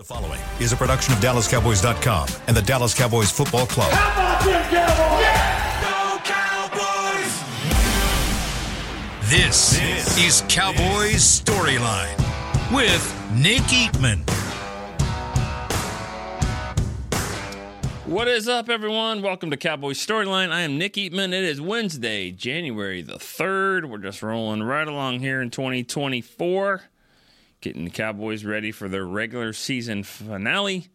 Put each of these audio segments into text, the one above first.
The following is a production of DallasCowboys.com and the Dallas Cowboys Football Club. How about them Cowboys? This, is Cowboys Storyline with Nick Eatman. What is up, everyone? Welcome to Cowboys Storyline. I am Nick Eatman. It is Wednesday, January the 3rd. We're just rolling right along here in 2024, getting the Cowboys ready for their regular season finale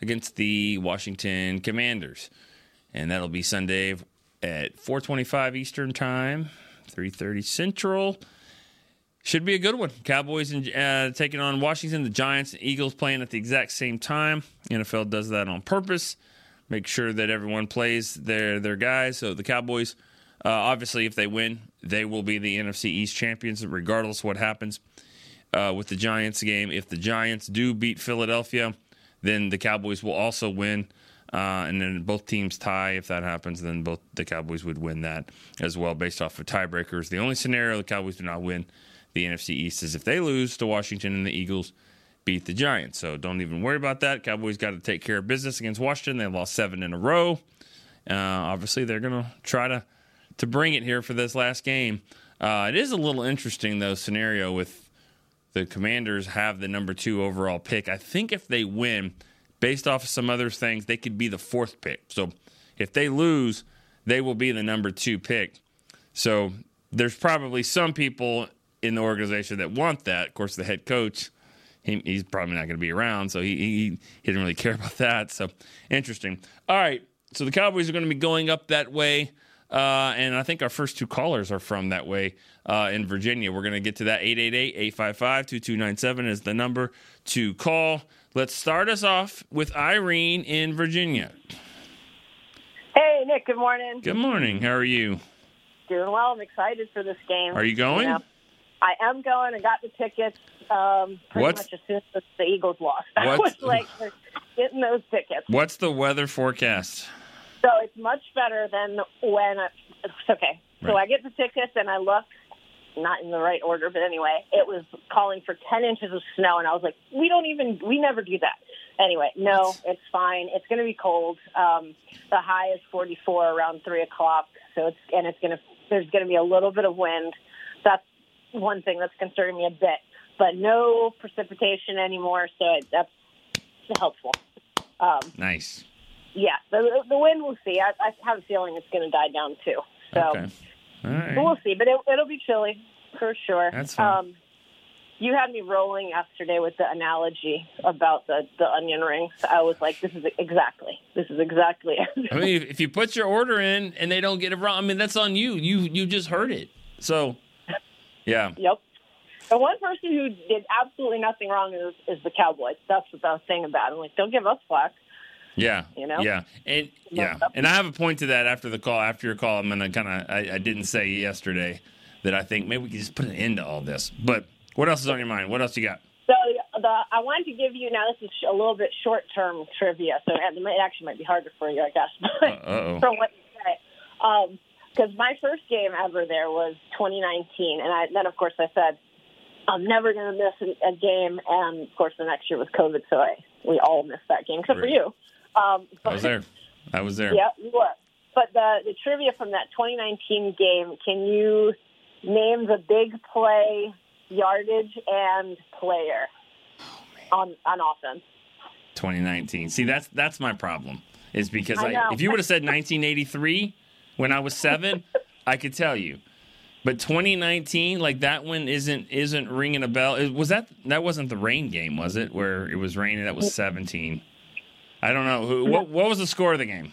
against the Washington Commanders. And that'll be Sunday at 425 Eastern Time, 330 Central. Should be a good one. Cowboys uh, taking on Washington, the Giants and Eagles playing at the exact same time. NFL does that on purpose make sure that everyone plays their their guys. So the Cowboys, uh, obviously, if they win, they will be the NFC East champions, regardless what happens uh, with the Giants game. If the Giants do beat Philadelphia, then the Cowboys will also win. Uh, and then both teams tie. If that happens, then both the Cowboys would win that as well, based off of tiebreakers. The only scenario the Cowboys do not win the NFC East is if they lose to Washington and the Eagles beat the Giants. So don't even worry about that. Cowboys got to take care of business against Washington. They lost seven in a row. Uh, obviously, they're going to try to to bring it here for this last game. Uh, it is a little interesting though scenario with the Commanders have the number two overall pick. I think if they win, based off of some other things, they could be the fourth pick. So if they lose, they will be the number two pick. So there's probably some people in the organization that want that. Of course, the head coach he, he's probably not going to be around, so he, he, he didn't really care about that. So interesting. All right, so the Cowboys are going to be going up that way, uh, and I think our first two callers are from that way uh, in Virginia. We're going to get to that 888-855-2297 is the number to call. Let's start us off with Irene in Virginia. Hey, Nick. Good morning. Good morning. How are you? Doing well. I'm excited for this game. Are you going? know, I am going. I got the tickets um, pretty What's- much as soon as the Eagles lost. I What's- was like getting those tickets. What's the weather forecast? So it's much better than when it's okay. So Right. I get the tickets and I look, not in the right order, but anyway, it was calling for 10 inches of snow, and I was like, we don't even, we never do that. Anyway, no, it's fine. It's going to be cold. Um, the high is 44 around three o'clock. So it's and it's going to there's going to be a little bit of wind. That's one thing that's concerning me a bit, but no precipitation anymore. So it, that's helpful. Um, Nice. Yeah, the, the wind we'll see. I, I have a feeling it's going to die down too. So Okay. All right. we'll see. But it, it'll be chilly for sure. That's fine. Um, you had me rolling yesterday with the analogy about the, the onion rings. I was like, this is exactly, this is exactly it. I mean, if, you put your order in and they don't get it wrong, I mean that's on you. You you just heard it. So, yeah, Yep. The one person who did absolutely nothing wrong is, is the Cowboys. That's what I was saying about. it. I'm like, don't give us flack. Yeah, You know? yeah, and yeah, and I have a point to that after the call. After your call, I'm gonna kind of I, I didn't say yesterday that I think maybe we can just put an end to all this. But what else is on your mind? What else you got? So the I wanted to give you now. This is a little bit short term trivia, so it actually might be harder for you, I guess. But from what you say, um, because my first game ever there was 2019, and I, then of course I said I'm never going to miss a, a game, and of course the next year was COVID, so I we all missed that game except for you. Um, I was there. I was there. Yeah, you were. But the the trivia from that 2019 game, can you name the big play, yardage, and player on on offense? 2019. See, that's that's my problem. Is because I I, if you would have said 1983 when I was seven, I could tell you. But 2019, like that one isn't isn't ringing a bell. It- Was that that wasn't the rain game, was it? Where it was raining. That was 17. I don't know. Who, what what was the score of the game?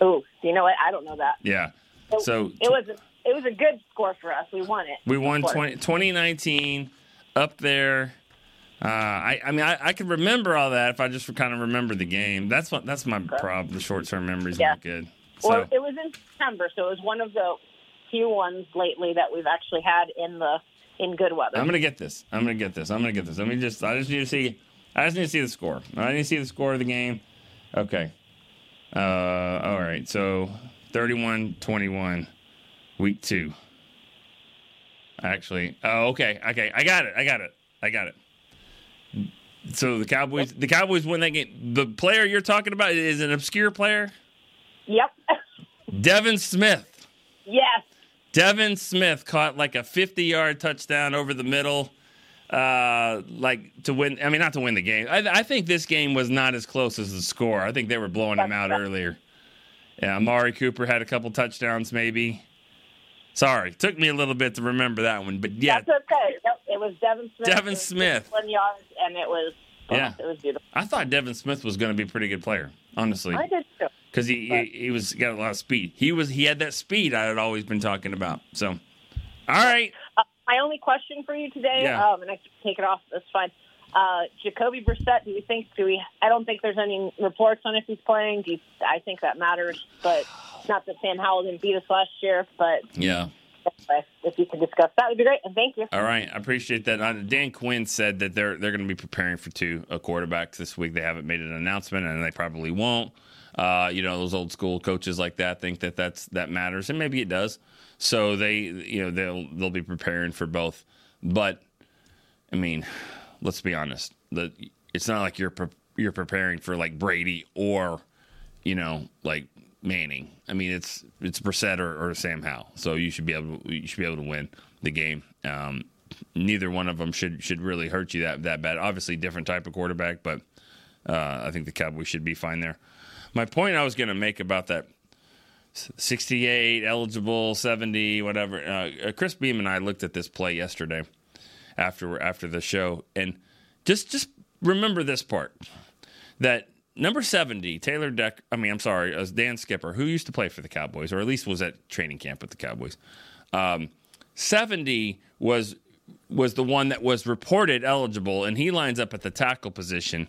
Oh, you know what? I don't know that. Yeah. It, So it was a, it was a good score for us. We won it. we won Of 20, 2019 up there. Uh, I, I mean, I, I could remember all that if I just kind of remember the game. That's what that's my problem. The short term memory's Yeah. not good. So Well, it was in September, so it was one of the few ones lately that we've actually had in the in good weather. I'm gonna get this. I'm gonna get this. I'm gonna get this. Let me just. I just need to see. I just need to see the score. I need to see the score of the game. Okay. Uh. All right. So 31-21, week two. Actually. Oh. Okay. Okay. I got it. I got it. I got it. So the Cowboys, the Cowboys win that game. The player you're talking about is an obscure player, Yep. Devin Smith. yes. Devin Smith caught like a 50 yard touchdown over the middle, uh, like to win. I mean, not to win the game. I, I think this game was not as close as the score. I think they were blowing him out earlier. Yeah, Amari Cooper had a couple touchdowns, maybe. Sorry, took me a little bit to remember that one, but yeah, That's okay. It was Devin Smith. Devin Smith. 51 yards, and it was. oh, Yeah. It was beautiful. I thought Devin Smith was going to be a pretty good player, honestly, I did too. because he, he he was got a lot of speed. He was he had that speed I had always been talking about. So, all right, my only question for you today, Yeah. um, and I can take it off. That's fine. Uh, Jacoby Brissett. Do you think? Do we? I don't think there's any reports on if he's playing. Do you, I think that matters, but not that Sam Howell didn't beat us last year. But yeah. anyway, if you could discuss that, would be great. And thank you. All right, I appreciate that. Uh, Dan Quinn said that they're they're going to be preparing for two uh, quarterbacks this week. They haven't made an announcement, and they probably won't. Uh, you know, those old school coaches like that think that that's that matters, and maybe it does. So they, you know, they'll they'll be preparing for both. But I mean, let's be honest. The it's not like you're pre- you're preparing for like Brady or you know like Manning. I mean, it's it's Brissett or, or Sam Howell. So you should be able to, you should be able to win the game. Um, neither one of them should should really hurt you that that bad. Obviously, different type of quarterback, but uh, I think the Cowboys should be fine there. My point I was going to make about that 68 eligible 70 whatever. Uh, uh, chris beam and i looked at this play yesterday after after the show and just just remember this part that number 70 taylor deck i mean i'm sorry as dan skipper who used to play for the cowboys or at least was at training camp with the cowboys um, 70 was was the one that was reported eligible and he lines up at the tackle position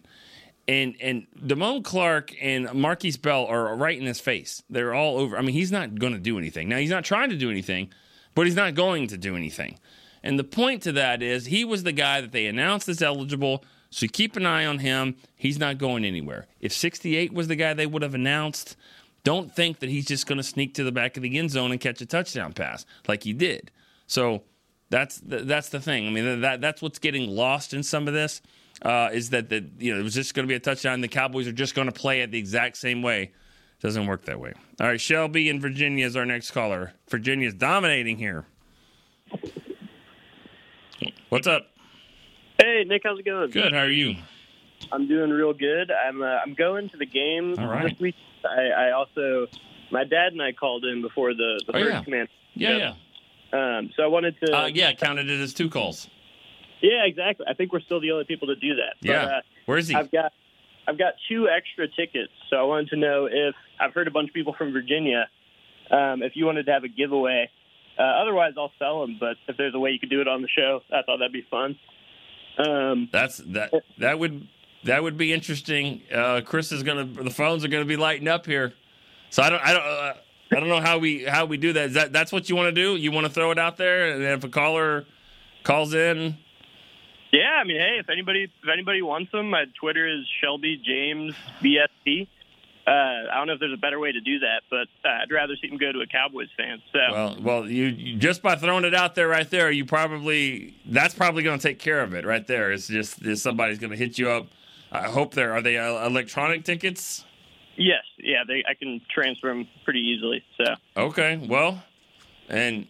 and and Damone Clark and Markquese Bell are right in his face. They're all over. I mean, he's not going to do anything. Now, he's not trying to do anything, but he's not going to do anything. And the point to that is he was the guy that they announced as eligible, so keep an eye on him. He's not going anywhere. If 68 was the guy they would have announced, don't think that he's just going to sneak to the back of the end zone and catch a touchdown pass like he did. So that's the, that's the thing. I mean, that that's what's getting lost in some of this uh, is that the you know it was just going to be a touchdown. The Cowboys are just going to play it the exact same way. Doesn't work that way. All right, Shelby in Virginia is our next caller. Virginia's dominating here. What's up? Hey Nick, how's it going? Good. How are you? I'm doing real good. I'm uh, I'm going to the game All right. this week. I, I also my dad and I called in before the the Oh, first yeah. command. Yeah, yeah. Um, so I wanted to. Uh, yeah, counted it as two calls. Yeah, exactly. I think we're still the only people to do that. But, Yeah. uh, Where is he? I've got I've got two extra tickets, so I wanted to know if I've heard a bunch of people from Virginia. Um, if you wanted to have a giveaway, uh, otherwise I'll sell them. But if there's a way you could do it on the show, I thought that'd be fun. Um, That's that. That would that would be interesting. Uh, Chris is gonna. The phones are gonna be lighting up here. So I don't. I don't. Uh, I don't know how we how we do that. Is that that's what you want to do? You want to throw it out there, and if a caller calls in, Yeah, I mean, hey, if anybody if anybody wants them, my Twitter is Shelby James BSP. Uh, I don't know if there's a better way to do that, but uh, I'd rather see them go to a Cowboys fan. So well, well, you, you just by throwing it out there right there, you probably that's probably going to take care of it right there. It's just is somebody's going to hit you up. I hope they're are they uh, electronic tickets? yes, yeah, they, I can transfer them pretty easily. So Okay, well, and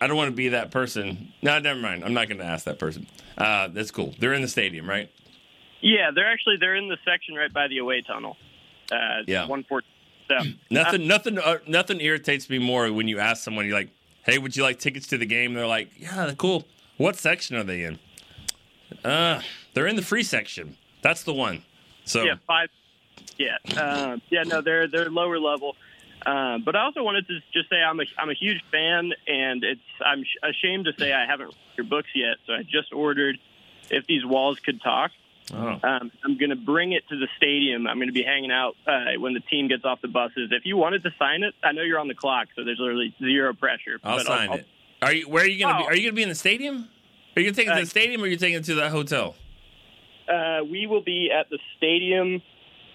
I don't want to be that person. No, never mind. I'm not going to ask that person. Uh, that's cool. They're in the stadium, right? yeah, they're actually they're in the section right by the away tunnel. Uh, Yeah. one. So Nothing, nothing, uh, nothing irritates me more when you ask someone, you're like, "Hey, would you like tickets to the game?" They're like, "Yeah, cool." What section are they in? Uh, they're in the free section. That's the one. So yeah, five. Yeah, um, yeah, no, they're they're lower level. Um, but I also wanted to just say I'm a I'm a huge fan, and it's I'm sh- ashamed to say I haven't read your books yet. So I just ordered "If These Walls Could Talk." Oh. Um, I'm going to bring it to the stadium. I'm going to be hanging out uh, when the team gets off the buses. If you wanted to sign it, I know you're on the clock, so there's literally zero pressure. I'll but sign it. Are you? Where are you going to be? Oh. Are you going to be in the stadium? Are you going to take it to Uh, the stadium, or are you taking it to the hotel? Uh, we will be at the stadium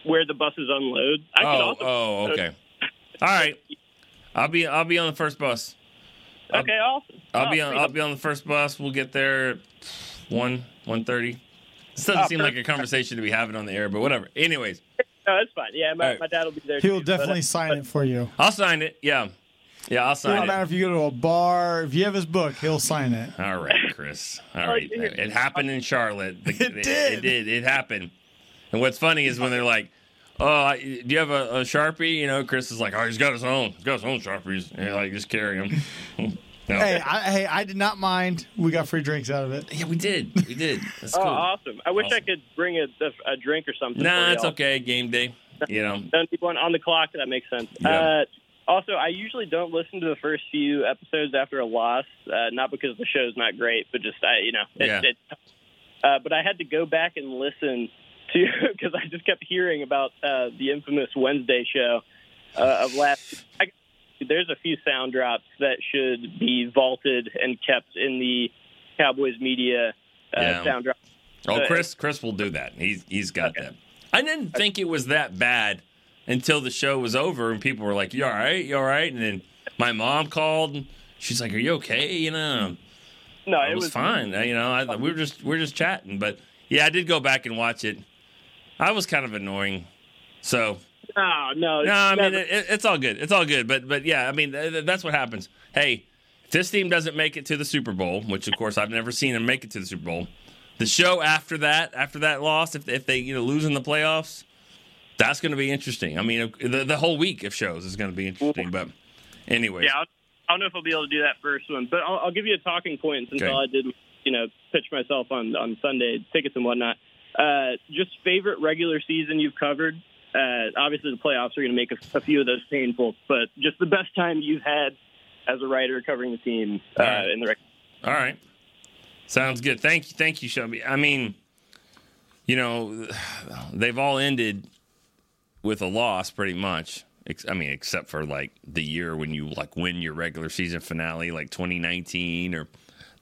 where the buses unload. I Oh, also, oh, okay. All right. I'll be I'll be on the first bus. Okay, awesome. I'll Oh, be on sweet. I'll be on the first bus. We'll get there at one one thirty. This doesn't oh, seem like a conversation to be having on the air, but whatever. Anyways, No, it's fine. Yeah, my, All right. my dad will be there. He'll too, but, definitely sign it for you. I'll sign it. Yeah, yeah, I'll It sign don't it. matter if you go to a bar. If you have his book, he'll sign it. All right, Chris. All right. It happened in Charlotte. The- It did. It did. It happened. And what's funny is when they're like, "Oh, I- do you have a, a sharpie?" You know, Chris is like, "Oh, he's got his own. He's got his own sharpies." And like, just carry them. no. Hey, I, hey, I did not mind. We got free drinks out of it. yeah, we did. We did. That's Oh, awesome! I wish I could bring a, a, a drink or something. Nah, for it's okay. Game day. You know. Don't need one on the clock. That makes sense. Yeah. Uh, also, I usually don't listen to the first few episodes after a loss, uh, not because the show's not great, but just I, you know, it, Yeah. it, uh, but I had to go back and listen to because I just kept hearing about uh, the infamous Wednesday show uh, of last. I, there's a few sound drops that should be vaulted and kept in the Cowboys media uh, Yeah. sound drop. Oh, Chris. Chris will do that. He's he's got that. I didn't think it was that bad until the show was over and people were like, "You all right? You all right?" And then my mom called. and She's like, "Are you okay?" You know. No, it it was, fine. Uh, You know, I, we were just we were just chatting, but yeah, I did go back and watch it. I was kind of annoying, so No, no, no. I mean, never- it, it- it's all good. It's all good. But but yeah, I mean, th- th- that's what happens. Hey, if this team doesn't make it to the Super Bowl, which of course I've never seen them make it to the Super Bowl, the show after that, after that loss, if if they you know lose in the playoffs, that's going to be interesting. I mean, uh, the the whole week of shows is going to be interesting. But anyway, Yeah, I'll, I don't know if I'll be able to do that first one, but I'll, I'll give you a talking point since Okay. all I did, you know, pitch myself on on Sunday tickets and whatnot. Uh, just favorite regular season you've covered. Uh, obviously, the playoffs are going to make a, a few of those painful, but just the best time you've had as a writer covering the team uh, right. in the reg- All right. Sounds good. Thank you. Thank you, Shelby. I mean, you know, they've all ended with a loss pretty much. I mean, except for like the year when you like win your regular season finale, like 2019 or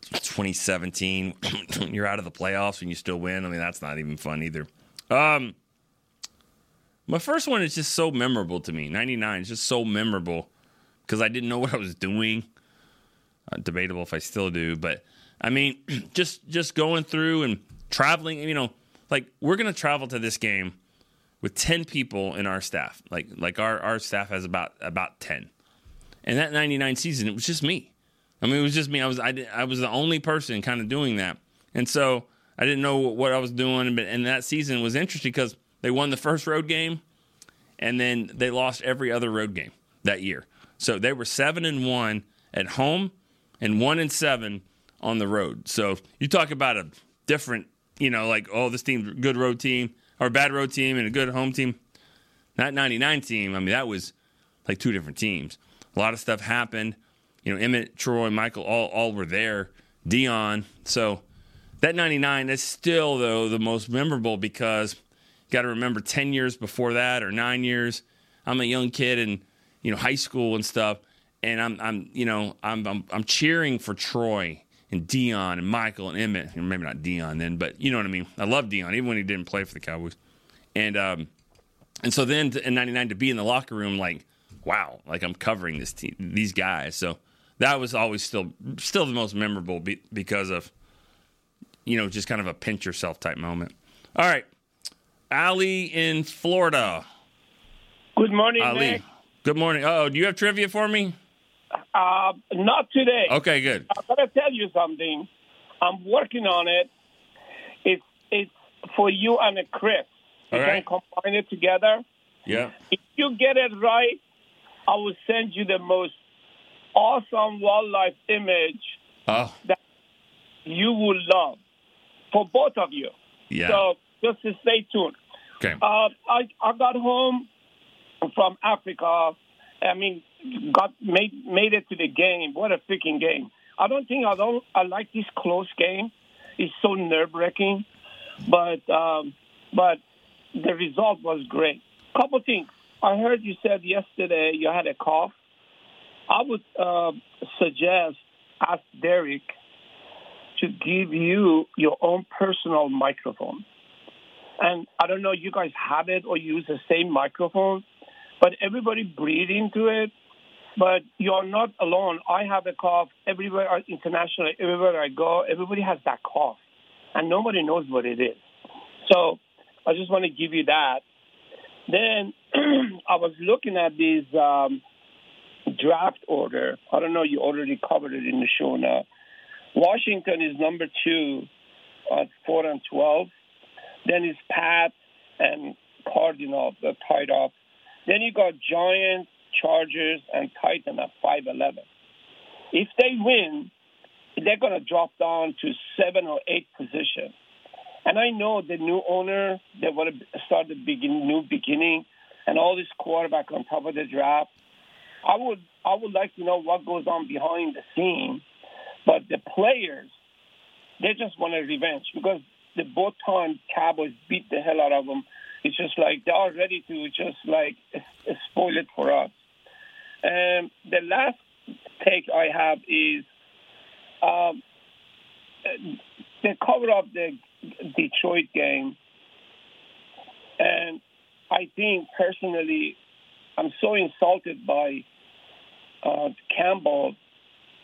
2017. You're out of the playoffs and you still win. I mean, that's not even fun either. Um, my first one is just so memorable to me. 99 is just so memorable because I didn't know what I was doing uh, debatable if I still do, but I mean, just just going through and traveling. You know, like we're gonna travel to this game with ten people in our staff. Like like our our staff has about about ten, and that '99 season it was just me. I mean, it was just me. I was I, I was the only person kind of doing that, and so I didn't know what I was doing. But and that season was interesting because they won the first road game, and then they lost every other road game that year. So they were seven and one at home and one and seven on the road. So you talk about a different, you know, like oh, this team's good road team or bad road team and a good home team. That '99 team, I mean, that was like two different teams. A lot of stuff happened. You know, Emmitt, Troy, Michael, all all were there. Deion. So that '99 is still though the most memorable because you got to remember 10 years before that or nine years. I'm a young kid in you know high school and stuff, and I'm I'm you know I'm I'm, I'm cheering for Troy and Deion and Michael and Emmitt. Maybe not Deion then, but you know what I mean. I love Deion even when he didn't play for the Cowboys, and um and so then in '99 to be in the locker room like wow like I'm covering this team these guys so. That was always still still the most memorable be, because of you know just kind of a pinch yourself type moment. All right, Ali in Florida. Good morning, Ali, Nick. good morning. Oh, do you have trivia for me? Uh, not today. Okay, good. I gotta tell you something. I'm working on it. It's it's for you and a Chris. We All right. can combine it together. Yeah. If you get it right, I will send you the most awesome wildlife image Oh, you will love for both of you. yeah. So just to stay tuned. okay. Uh, I I got home from Africa. I mean, got made made it to the game. What a freaking game! I don't think I don't I like this close game. It's so nerve wracking, but um, but the result was great. Couple things. I heard you said yesterday you had a cough. I would uh, suggest ask Derek to give you your own personal microphone. And I don't know, you guys have it or use the same microphone, but everybody breathe into it. But you're not alone. I have a cough everywhere, I- internationally, everywhere I go. Everybody has that cough, and nobody knows what it is. So I just want to give you that. Then I was looking at these. um, draft order. I don't know, you already covered it in the show now. Washington is number two at 4 and 12. Then it's Pat and Cardinal that tied up. Then you got Giants, Chargers, and Titan at 5 11. If they win, they're going to drop down to seven or eight position. And I know the new owner, they want to start the begin, new beginning, and all this quarterback on top of the draft. I would I would like to know what goes on behind the scene, but the players, they just want a revenge because the both times Cowboys beat the hell out of them. It's just like they are ready to just like spoil it for us. And the last take I have is um, the cover of the Detroit game, and I think personally, I'm so insulted by uh, Campbell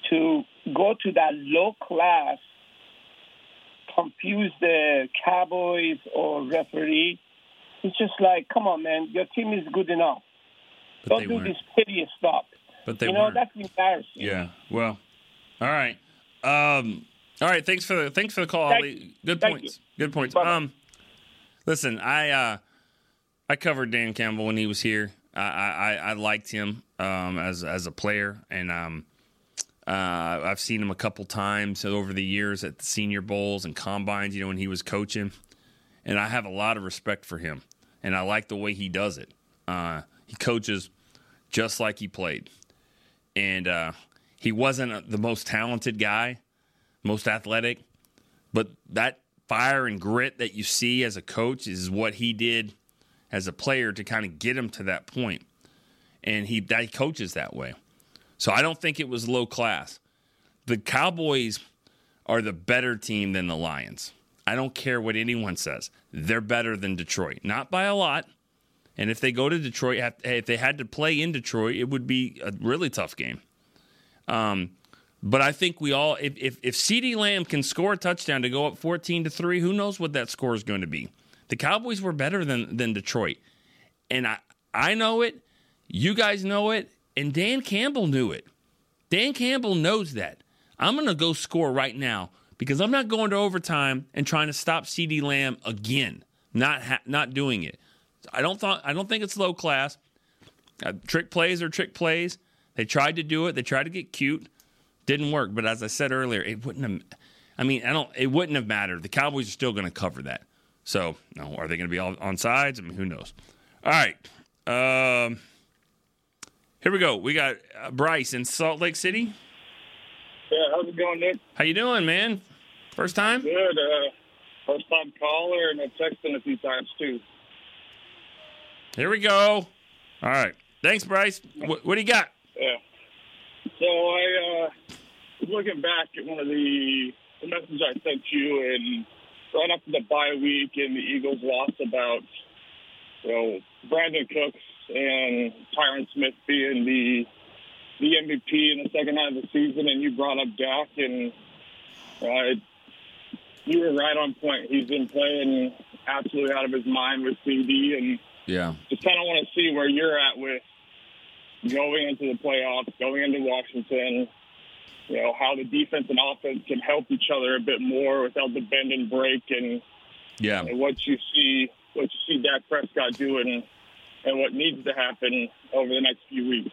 to go to that low class, confuse the Cowboys or referee. It's just like, come on, man, your team is good enough. But Don't do weren't. this hideous stuff. But they you know, weren't. that's embarrassing. Yeah. Well. All right. Um. All right. Thanks for the thanks for the call, Thank Ali. Good points. Good points. Bye-bye. Um. Listen, I uh, I covered Dan Campbell when he was here. I I, I liked him um as as a player, and um. Uh, I've seen him a couple times over the years at the Senior Bowls and combines. You know when he was coaching, and I have a lot of respect for him, and I like the way he does it. Uh, he coaches just like he played, and uh, he wasn't the most talented guy, most athletic, but that fire and grit that you see as a coach is what he did as a player to kind of get him to that point, and he that he coaches that way. So I don't think it was low class. The Cowboys are the better team than the Lions. I don't care what anyone says. They're better than Detroit, not by a lot. And if they go to Detroit, if they had to play in Detroit, it would be a really tough game. Um, but I think we all, if if, if Ceedee Lamb can score a touchdown to go up fourteen to three, who knows what that score is going to be? The Cowboys were better than than Detroit, and I I know it, you guys know it, and Dan Campbell knew it. Dan Campbell knows that. I'm going to go score right now because I'm not going to overtime and trying to stop CeeDee Lamb again. Not ha- not doing it. I don't thought I don't think it's low class. Uh, trick plays are trick plays. They tried to do it. They tried to get cute. Didn't work. But as I said earlier, it wouldn't have. I mean, I don't. It wouldn't have mattered. The Cowboys are still going to cover that. So, no, are they going to be all on sides? I mean, who knows? All right. Um, here we go. We got uh, Bryce in Salt Lake City. Yeah, how's it going, Nick? How you doing, man? First time? Good. Uh, first time caller, and I've texted a few times too. Here we go. All right. Thanks, Bryce. What, what do you got? Yeah. So I uh, was looking back at one of the, the messages I sent you, and right after the bye week, and the Eagles lost about, you know, Brandin Cooks and Tyron Smith being the the MVP in the second half of the season, and you brought up Dak, and uh, you were right on point. He's been playing absolutely out of his mind with CeeDee, and Yeah. just kind of want to see where you're at with going into the playoffs, going into Washington. You know how the defense and offense can help each other a bit more without the bend and break, and, Yeah. and what you see, what you see Dak Prescott doing, and what needs to happen over the next few weeks.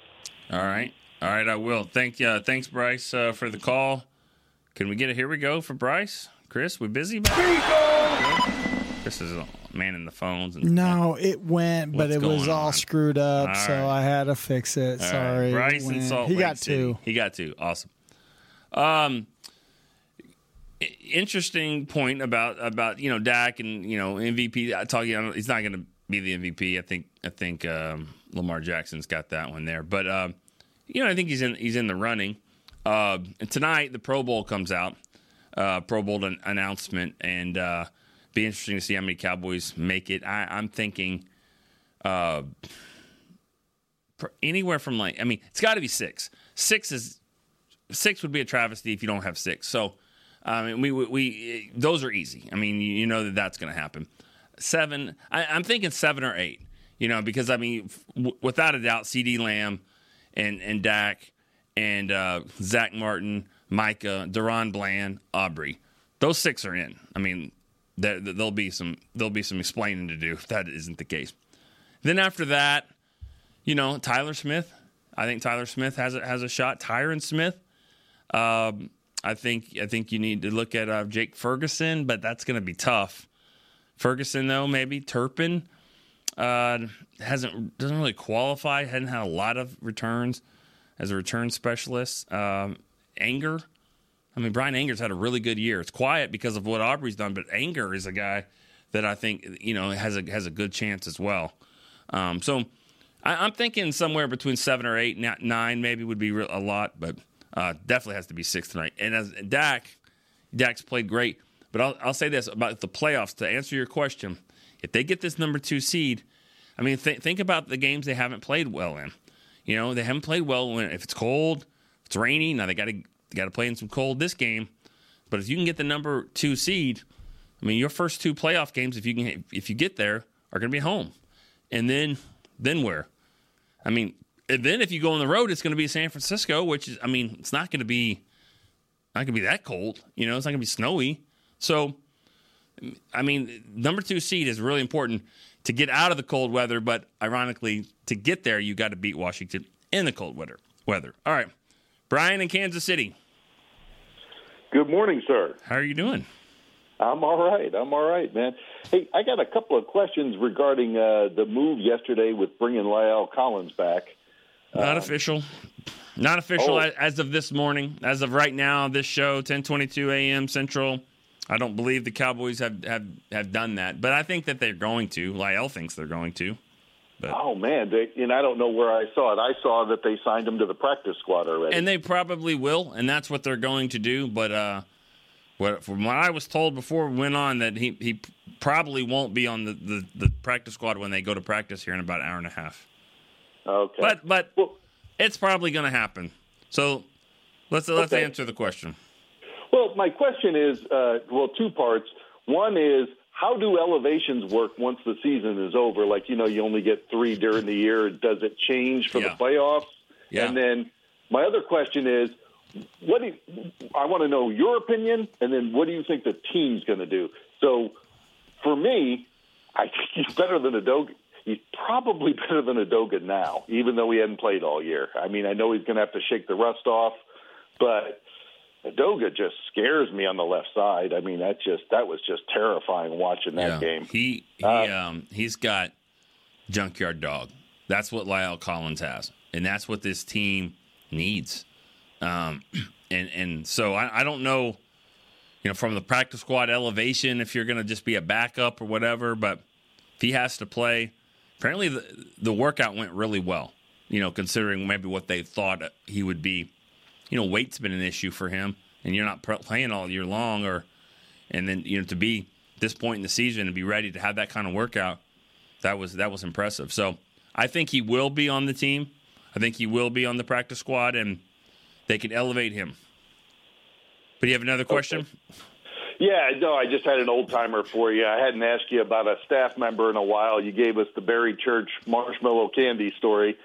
All right. All right, I will. Thank you. Thanks, Bryce, uh, for the call. Can we get a here we go for Bryce? Chris, we busy? This is a man in the phones. And, No, it went, but it was going all on? screwed up, All so right. I had to fix it. All right, Sorry. Bryce It in. Salt He Lake got City. two. He got two. Awesome. Um, interesting point about about you know Dak and you know MVP. I talk you know he's not going to be the MVP. I think I think um, Lamar Jackson's got that one there, but um, you know I think he's in he's in the running. Uh, and tonight the Pro Bowl comes out, uh, Pro Bowl an- announcement, and uh, be interesting to see how many Cowboys make it. I, I'm thinking uh, anywhere from like I mean it's got to be six. Six is six would be a travesty if you don't have six. So, I mean, we we, we those are easy. I mean, you, know that that's going to happen. seven. I, I'm thinking seven or eight. You know, because I mean, without a doubt, CeeDee Lamb and and Dak and uh, Zack Martin, Micah, DaRon Bland, Aubrey. Those six are in. I mean, there, there'll be some there'll be some explaining to do if that isn't the case. Then after that, you know, Tyler Smith. I think Tyler Smith has a, has a shot. Tyron Smith. Um, I think I think you need to look at uh, Jake Ferguson, but that's going to be tough. Ferguson though, maybe Turpin uh, hasn't doesn't really qualify. Hadn't had a lot of returns as a return specialist. Um, Anger, I mean Bryan Anger's had a really good year. It's quiet because of what Aubrey's done, but Anger is a guy that I think you know has a has a good chance as well. Um, so I, am thinking somewhere between seven or eight, nine maybe would be a lot, but uh, definitely has to be six tonight. And as Dak, Dak's played great, but I'll, I'll say this about the playoffs to answer your question. If they get this number two seed, I mean, th- think about the games they haven't played well in. You know, they haven't played well when if it's cold, if it's rainy. Now they got to got to play in some cold this game. But if you can get the number two seed, I mean, your first two playoff games, if you can, if you get there, are going to be home, and then then where? I mean, and then if you go on the road, it's going to be San Francisco, which is, I mean, it's not going to be not going to be that cold. You know, it's not going to be snowy. So, I mean, number two seed is really important to get out of the cold weather. But ironically, to get there, you got to beat Washington in the cold weather. Weather. All right, Brian in Kansas City. Good morning, sir. How are you doing? I'm all right. I'm all right, man. Hey, I got a couple of questions regarding uh, the move yesterday with bringing La'el Collins back. Not um, official. Not official oh. as of this morning. As of right now, this show, 10:22 a.m. Central. I don't believe the Cowboys have, have, have done that, but I think that they're going to. La'el thinks they're going to. But. Oh man, they, and I don't know where I saw it. I saw that they signed him to the practice squad already, and they probably will, and that's what they're going to do. But uh, what, from what I was told before we went on, that he he probably won't be on the, the, the practice squad when they go to practice here in about an hour and a half. Okay, but but well, it's probably going to happen. So let's let's okay. answer the question. Well, my question is uh, well, two parts. One is how do elevations work once the season is over? Like, you know, you only get three during the year. Does it change for yeah. the playoffs? Yeah. And then my other question is, what do you, I want to know your opinion, and then what do you think the team's going to do? So, for me, I think he's better than Edoga. He's probably better than Edoga now, even though he hadn't played all year. I mean, I know he's going to have to shake the rust off, but Edoga just scares me on the left side. I mean, that just that was just terrifying watching that yeah. game. He he uh, um he's got junkyard dog. That's what La'el Collins has, and that's what this team needs. Um, and and so I, I don't know, you know, from the practice squad elevation, if you're going to just be a backup or whatever. But if he has to play, apparently the the workout went really well. You know, considering maybe what they thought he would be you know, weight's been an issue for him, and you're not playing all year long, or and then you know to be this point in the season and be ready to have that kind of workout, that was that was impressive. So I think he will be on the team. I think he will be on the practice squad, and they can elevate him. But you have another question? Okay. Yeah, no, I just had an old timer for you. I hadn't asked you about a staff member in a while. You gave us the Barry Church marshmallow candy story.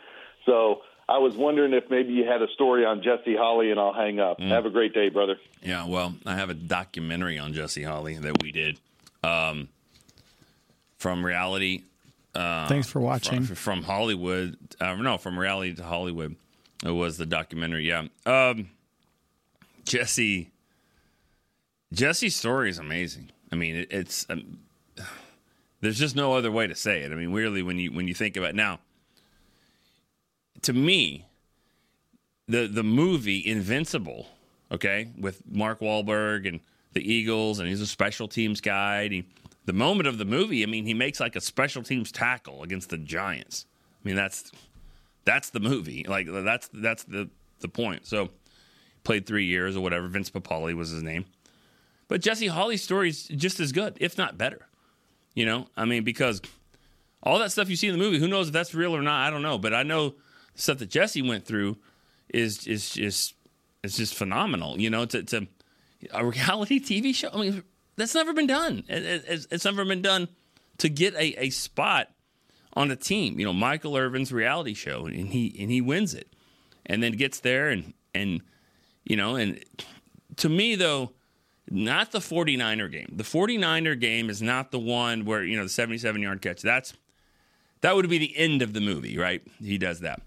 So I was wondering if maybe you had a story on Jesse Holley, and I'll hang up. Mm. Have a great day, brother. Yeah, well, I have a documentary on Jesse Holley that we did um, from reality. Uh, Thanks for watching. From, from Hollywood. Uh, no, from reality to Hollywood. It was the documentary, yeah. Um, Jesse. Jesse's story is amazing. I mean, it, it's. Um, there's just no other way to say it. I mean, really, when you when you think about it. now to me, the the movie Invincible, okay, with Mark Wahlberg and the Eagles, and he's a special teams guy. He, the moment of the movie, I mean, he makes like a special teams tackle against the Giants. I mean, that's that's the movie. Like that's that's the the point. So played three years or whatever. Vince Papale was his name. But Jesse Holley's story is just as good, if not better. You know, I mean, because all that stuff you see in the movie, who knows if that's real or not? I don't know. But I know the stuff that Jesse went through is is just it's just phenomenal. You know, to, to a reality TV show. I mean, that's never been done. It, it, it's never been done to get a, a spot on a team. You know, Michael Irvin's reality show, and he and he wins it, and then gets there and and you know, and to me though, not the 49er game. The 49er game is not the one where you know the 77 yard catch. That's that would be the end of the movie, right? He does that.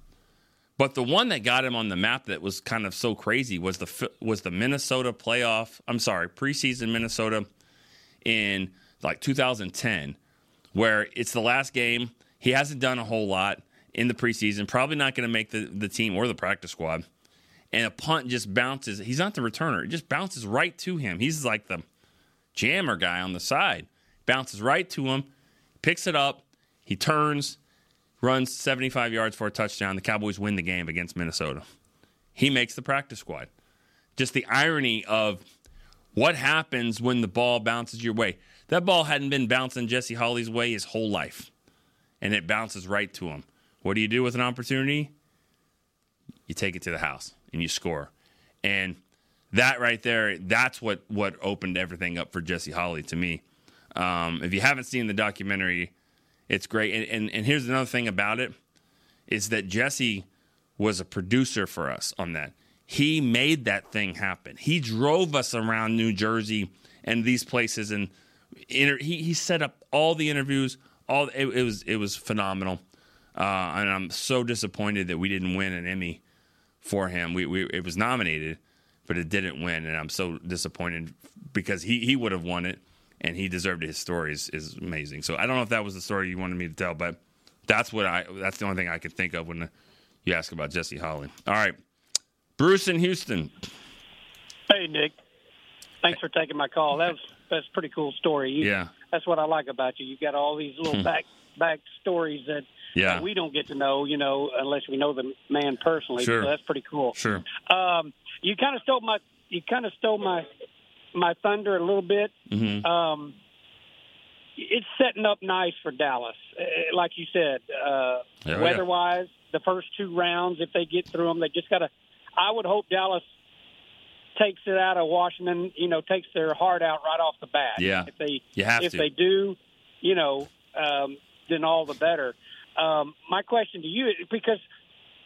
But the one that got him on the map that was kind of so crazy was the was the Minnesota playoff. I'm sorry, preseason Minnesota in like 2010, where it's the last game. He hasn't done a whole lot in the preseason. Probably not going to make the, the team or the practice squad. And a punt just bounces. He's not the returner. It just bounces right to him. He's like the jammer guy on the side. Bounces right to him, picks it up. He turns, runs 75 yards for a touchdown. The Cowboys win the game against Minnesota. He makes the practice squad. Just the irony of what happens when the ball bounces your way. That ball hadn't been bouncing Jesse Holley's way his whole life, and it bounces right to him. What do you do with an opportunity? You take it to the house and you score. And that right there, that's what what opened everything up for Jesse Holley to me. Um, if you haven't seen the documentary, it's great. And, and and here's another thing about it is that Jesse was a producer for us on that. He made that thing happen. He drove us around New Jersey and these places, and inter- he he set up all the interviews. All it, it was it was phenomenal, uh, and I'm so disappointed that we didn't win an Emmy for him. We, we it was nominated, but it didn't win, and I'm so disappointed because he he would have won it, and he deserved it. His story is, is amazing. So I don't know if that was the story you wanted me to tell, but that's what I that's the only thing I could think of when you ask about Jesse Holley. All right, Bruce in Houston. Hey Nick, thanks for taking my call. That was that's a pretty cool story. You, Yeah. that's what I like about you. You got all these little back back stories that Yeah. we don't get to know, you know, unless we know the man personally. Sure. So that's pretty cool. Sure. Um, you kind of stole my you kind of stole my my thunder a little bit. Mm-hmm. Um, it's setting up nice for Dallas, Uh, like you said. Uh, Oh, yeah. weather-wise, the first two rounds, if they get through them, they just got to. I would hope Dallas takes it out of Washington. You know, takes their heart out right off the bat. Yeah. If they You have if to. they do, you know, um, then all the better. Um, my question to you, is because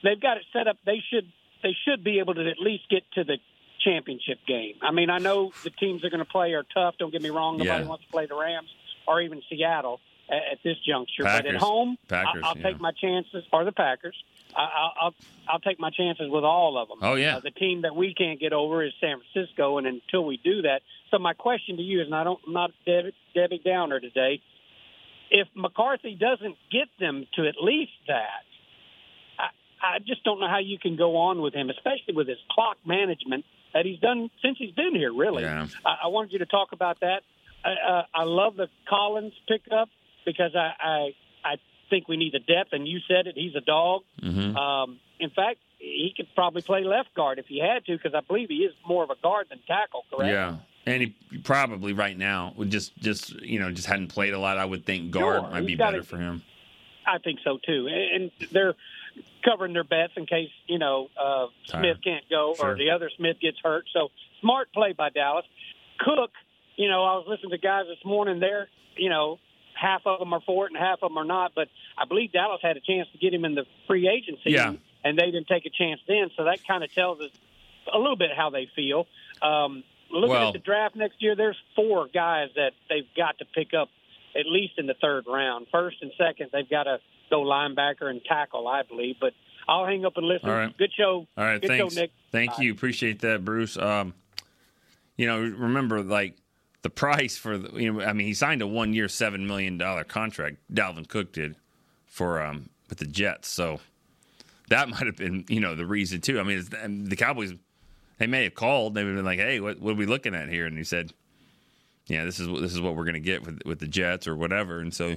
they've got it set up, they should they should be able to at least get to the championship game. I mean, I know the teams they're going to play are tough. Don't get me wrong. Nobody Yeah. wants to play the Rams or even Seattle at, at this juncture. but at home, Packers, I, I'll yeah. take my chances. Or the Packers. I, I'll, I'll I'll take my chances with all of them. Oh, yeah. Uh, the team that we can't get over is San Francisco, and until we do that, so my question to you is, and I don't I'm not Debbie, Debbie Downer today. If McCarthy doesn't get them to at least that, I, I just don't know how you can go on with him, especially with his clock management that he's done since he's been here. Really, Yeah. I, I wanted you to talk about that. I, uh, I love the Collins pickup because I, I I think we need the depth, and you said it. He's a dog. Mm-hmm. Um, in fact, he could probably play left guard if he had to, because I believe he is more of a guard than tackle. Correct? Yeah. And he probably right now would just just you know just hadn't played a lot. I would think guard Sure. might be better for him. I think so too. And and they're covering their bets in case you know uh, Smith can't go Sure. or the other Smith gets hurt. So smart play by Dallas. Cook, you know, I was listening to guys this morning. There, you know, half of them are for it and half of them are not. But I believe Dallas had a chance to get him in the free agency, Yeah. and they didn't take a chance then. So that kind of tells us a little bit how they feel. Um, looking Well- at the draft next year, there's four guys that they've got to pick up at least in the third round. First and second, they've got to go linebacker and tackle, I believe. But I'll hang up and listen. All right. Good show. All right, Good thanks. show, Nick. Thank Bye. you. Appreciate that, Bruce. Um, you know, remember like the price for the, you know, I mean, he signed a one year, $7 million contract. Dalvin Cook did for, um, with the Jets. So that might have been, you know, the reason too. I mean, the Cowboys, they may have called. They would have been like, Hey, what, what are we looking at here? And he said, yeah, this is this is what we're going to get with with the Jets or whatever. And so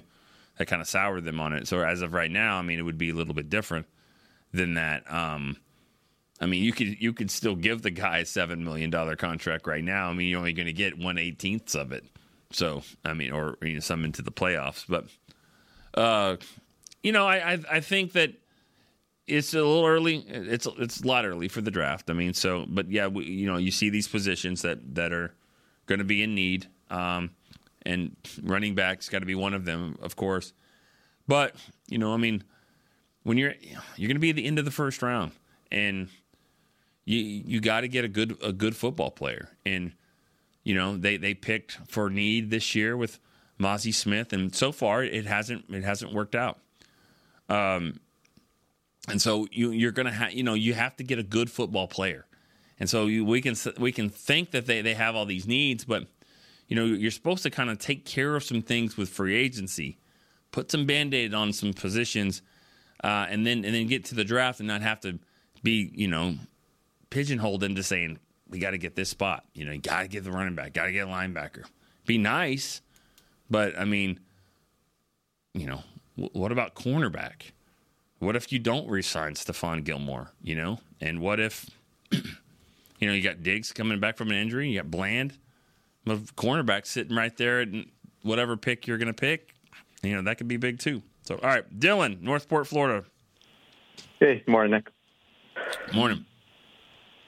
that kind of soured them on it. So as of right now, I mean, it would be a little bit different than that. Um, I mean, you could you could still give the guy a seven million dollar contract right now. I mean, you're only going to get one eighteenth of it. So I mean, or you know, some into the playoffs. But uh, you know, I, I I think that it's a little early. It's it's a lot early for the draft. I mean, so but yeah, we, you know, you see these positions that that are going to be in need. Um, and running back's got to be one of them, of course. But you know, I mean, when you're you're going to be at the end of the first round, and you you got to get a good a good football player, and you know they they picked for need this year with Mazi Smith, and so far it hasn't it hasn't worked out. Um, and so you you're gonna have you know you have to get a good football player, and so you, we can we can think that they they have all these needs, but you know you're supposed to kind of take care of some things with free agency, put some band aid on some positions, uh, and then and then get to the draft and not have to be you know pigeonholed into saying we got to get this spot. You know, you got to get the running back, got to get a linebacker. Be nice, but I mean, you know, w- what about cornerback? What if you don't resign Stephon Gilmore? You know, and what if you know you got Diggs coming back from an injury, you got Bland, the cornerback sitting right there, and whatever pick you're going to pick, you know that could be big too. So, all right, Dylan, Northport, Florida. Hey, good morning, Nick. Good Morning.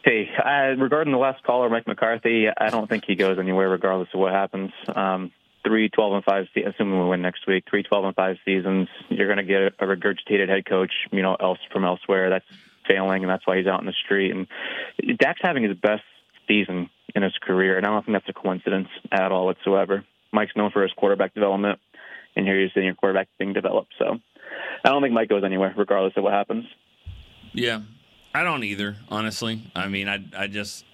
Hey, uh, regarding the last caller, Mike McCarthy, I don't think he goes anywhere regardless of what happens. Um, three 12 and 5, assuming we win next week, three 12 and 5 seasons, you're going to get a regurgitated head coach, you know, else from elsewhere. That's failing, and that's why he's out in the street. And Dak's having his best season in his career, and I don't think that's a coincidence at all whatsoever. Mike's known for his quarterback development, and here you're seeing your quarterback being developed. So I don't think Mike goes anywhere, regardless of what happens. Yeah, I don't either. Honestly, I mean, I I just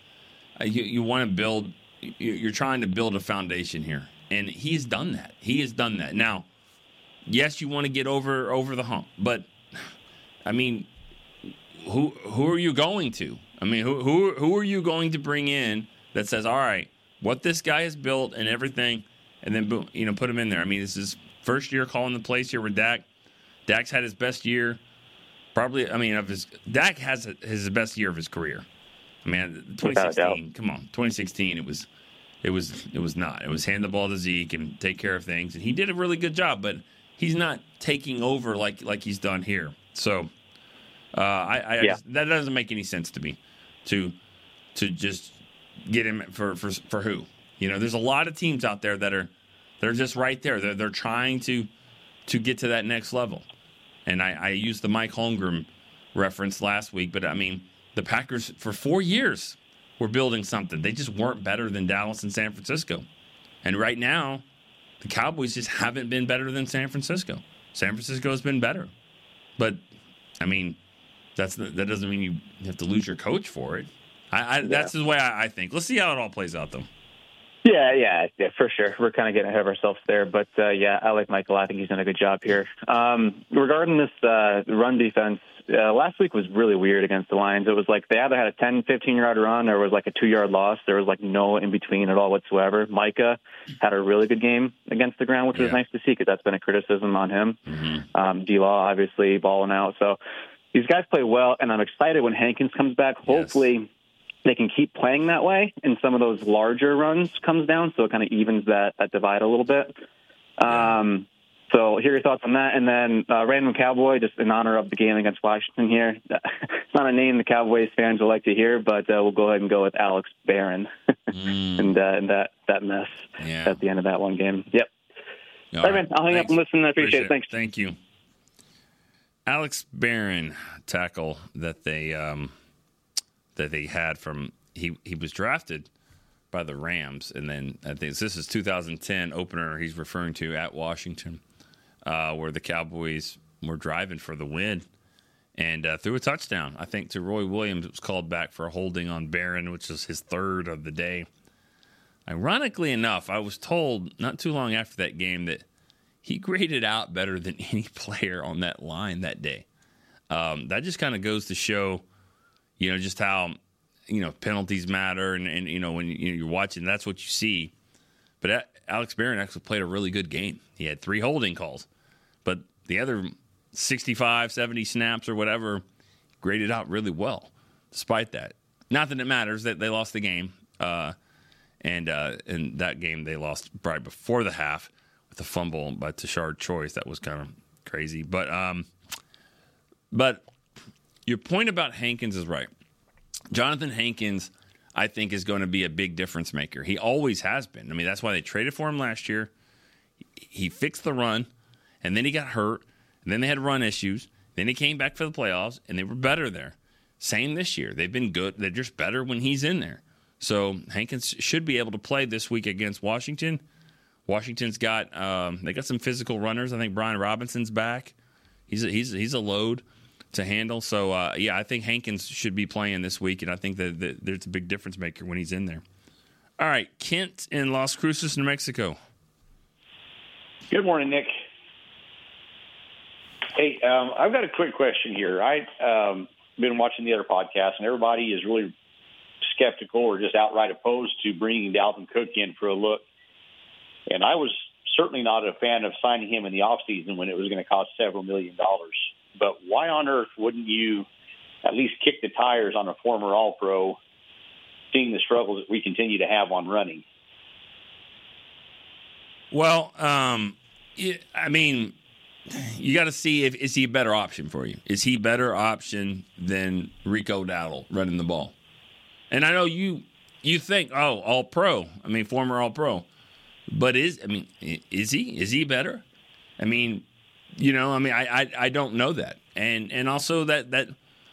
you, you want to build. You're trying to build a foundation here, and he's done that. He has done that. Now, yes, you want to get over over the hump, but I mean, who who are you going to? I mean, who who who are you going to bring in that says, all right, what this guy has built and everything, and then boom, you know, put him in there. I mean, this is first year calling the place here with Dak. Dak's had his best year. Probably, I mean, of his Dak has his best year of his career. I mean, 2016. Come on, 2016. It was, it was, it was not. It was hand the ball to Zeke and take care of things, and he did a really good job. But he's not taking over like like he's done here. So, uh, I, I Yeah. just, that doesn't make any sense to me. To to just get him for for for who? You know, there's a lot of teams out there that are they're just right there. They're they're trying to to get to that next level. And I, I used the Mike Holmgren reference last week, but I mean, the Packers for four years were building something. They just weren't better than Dallas and San Francisco. And right now, the Cowboys just haven't been better than San Francisco. San Francisco has been better. But I mean, that's the, that doesn't mean you have to lose your coach for it. I, I that's the way I, I think. Let's see how it all plays out, though. Yeah, yeah, yeah, for sure. We're kind of getting ahead of ourselves there, but uh, yeah, I like Michael. I think he's done a good job here. Um, regarding this uh, run defense, uh, last week was really weird against the Lions. It was like they either had a 10, 15 yard run or it was like a two yard loss. There was like no in between at all whatsoever. Micah had a really good game against the ground, which was nice to see because that's been a criticism on him. Mm-hmm. Um, D Law obviously balling out. So these guys play well, and I'm excited when Hankins comes back. Hopefully they can keep playing that way, and some of those larger runs comes down, so it kind of evens that that divide a little bit. Um, so hear your thoughts on that, and then uh, random cowboy, just in honor of the game against Washington here. it's not a name the Cowboys fans will like to hear, but uh, we'll go ahead and go with Alex Barron and, uh, and that that mess Mm. Yeah. at the end of that one game. Yep. All All right, man. I'll hang up and listen. I appreciate it. Thanks. Thank you. Alex Barron tackle that they um, that they had from he he was drafted by the Rams, and then I think this is 2010 opener he's referring to at Washington, uh, where the Cowboys were driving for the win and uh, threw a touchdown. I think to Roy Williams. It was called back for a holding on Barron, which was his third of the day. Ironically enough, I was told not too long after that game that he graded out better than any player on that line that day. Um, that just kind of goes to show, you know, just how you know penalties matter, and, and you know when you, you're watching, that's what you see. But Alex Barron actually played a really good game. He had three holding calls, but the other 65, 70 snaps or whatever graded out really well. Despite that, not that it matters that they lost the game. Uh, and uh, in that game they lost right before the half with a fumble by Tashard Choice. That was kind of crazy, but um, but your point about Hankins is right. Jonathan Hankins, I think is going to be a big difference maker. He always has been. I mean, that's why they traded for him last year. He fixed the run, and then he got hurt, and then they had run issues. Then he came back for the playoffs, and they were better there. Same this year. They've been good. They're just better when he's in there. So Hankins should be able to play this week against Washington. Washington's got um, they got some physical runners. I think Brian Robinson's back. He's a, he's he's a load to handle. So uh, yeah, I think Hankins should be playing this week, and I think that, that there's a big difference maker when he's in there. All right, Kent in Las Cruces, New Mexico. Good morning, Nick. Hey, um, I've got a quick question here. I've um, been watching the other podcasts, and everybody is really skeptical or just outright opposed to bringing Dalvin Cook in for a look. And I was certainly not a fan of signing him in the offseason when it was going to cost several million dollars. But why on earth wouldn't you at least kick the tires on a former All Pro, seeing the struggles that we continue to have on running? Well, um, I mean, you got to see if is he a better option for you? Is he better option than Rico Dowdle running the ball? And I know you you think, oh, all pro. I mean, former all pro. But is I mean, is he is he better? I mean, you know, I mean, I I, I don't know that, and and also that that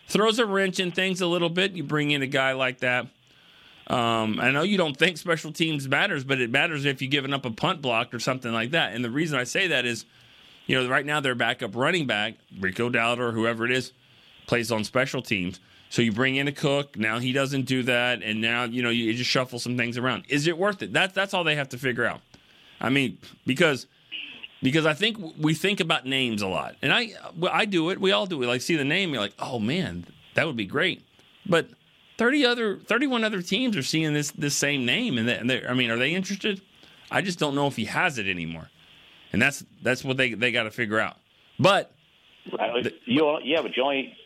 throws a wrench in things a little bit. You bring in a guy like that. Um, I know you don't think special teams matters, but it matters if you're giving up a punt block or something like that. And the reason I say that is, you know, right now their backup running back, Rico Dowdle or whoever it is, plays on special teams. So you bring in a cook. Now he doesn't do that, and now you know you just shuffle some things around. Is it worth it? That's that's all they have to figure out. I mean, because because I think we think about names a lot, and I I do it. We all do it. Like see the name, you're like, oh man, that would be great. But thirty other, thirty-one other teams are seeing this this same name, and, I mean, are they interested? I just don't know if he has it anymore, and that's that's what they they got to figure out. But the, you yeah, but you only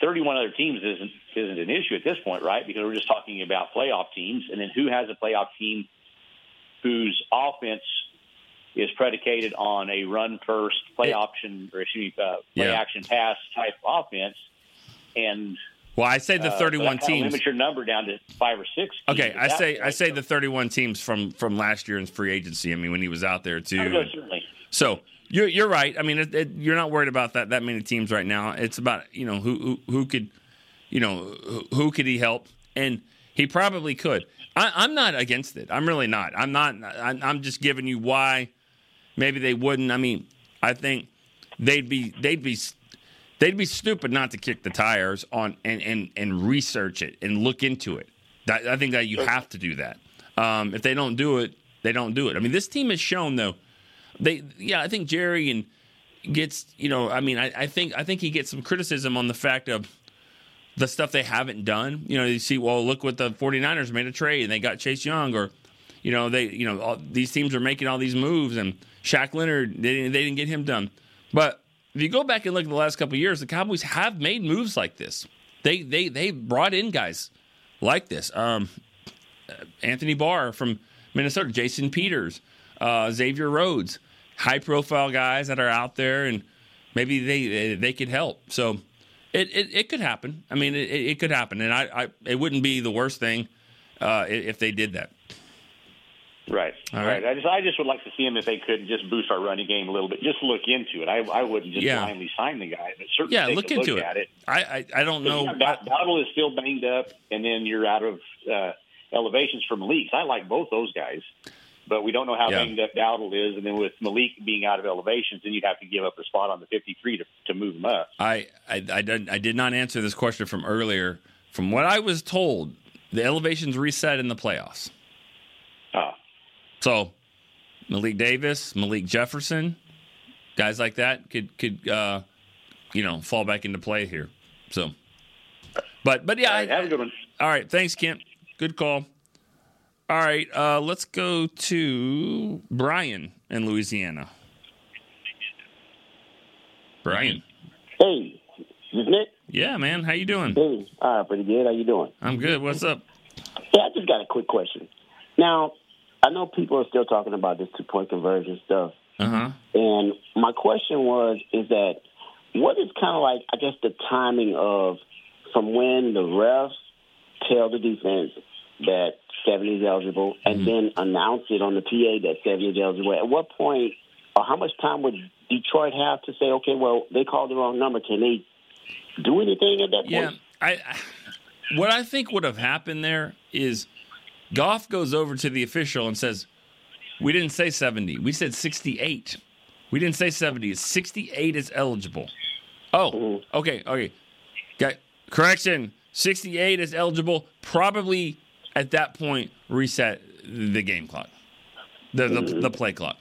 31 other teams isn't isn't an issue at this point, right? Because we're just talking about playoff teams, and then who has a playoff team whose offense is predicated on a run first play option or excuse me, uh, play Yeah. action pass type offense, and well, I say the uh, thirty-one so teams. Limit your number down to five or six. Okay, I say. I say the 31 teams from from last year in free agency. I mean, when he was out there too. Oh, certainly. So you're you're right. I mean, it, it, you're not worried about that that many teams right now. It's about you know who who, who could, you know, who, who could he help, and he probably could. I, I'm not against it. I'm really not. I'm not. I'm, I'm just giving you why maybe they wouldn't. I mean, I think they'd be they'd be they'd be stupid not to kick the tires on and and and research it and look into it. That, I think that you have to do that. Um, if they don't do it, they don't do it. I mean, this team has shown though. They yeah, I think Jerry and gets you know. I mean, I, I think I think he gets some criticism on the fact of the stuff they haven't done. You know, you see, well, look what the 49ers made a trade and they got Chase Young, or you know, they you know all, these teams are making all these moves and Shaq Leonard they didn't, they didn't get him done. But if you go back and look at the last couple of years, the Cowboys have made moves like this. They they they brought in guys like this. Um, Anthony Barr from Minnesota, Jason Peters, uh, Xavier Rhodes, high profile guys that are out there, and maybe they they could help. So it it, it could happen. I mean, it, it could happen, and I, I it wouldn't be the worst thing uh, if they did that. Right, All right. right. I just, I just would like to see him if they could just boost our running game a little bit. Just look into it. I, I wouldn't just Yeah. blindly sign the guy, but certainly Yeah, look into look it. at it. I I, I don't know. Dow- Dowdle is still banged up, and then you're out of uh, elevations for Malik. I like both those guys, but we don't know how Yeah. banged up Dowdle is. And then with Malik being out of elevations, then you'd have to give up a spot on the 53 to, to move him up. I, I, I, did, I did not answer this question from earlier. From what I was told, the elevations reset in the playoffs. Oh. So Malik Davis, Malik Jefferson, guys like that could could uh, you know fall back into play here. So, but but yeah, I, have a good one. All right, thanks, Kent. Good call. All right, uh, let's go to Brian in Louisiana. Brian. Hey, is this Nick? Yeah, man. How you doing? Hey, all right, pretty good. How you doing? I'm good. What's up? Yeah, I just got a quick question. Now, I know people are still talking about this two point conversion stuff, Uh huh. and my question was, is that what is kind of like, I guess, the timing of from when the refs tell the defense, that Seventy is eligible, and then announce it on the PA that Seventy is eligible? At what point, or how much time would Detroit have to say, okay, well, they called the wrong number? Can they do anything at that point? Yeah, I what I think would have happened there is Goff goes over to the official and says, "We didn't say 70. We said 68. We didn't say 70. 68 is eligible." Oh, mm-hmm. okay, okay. Got correction. 68 is eligible. Probably at that point reset the game clock, the the, mm-hmm. the play clock.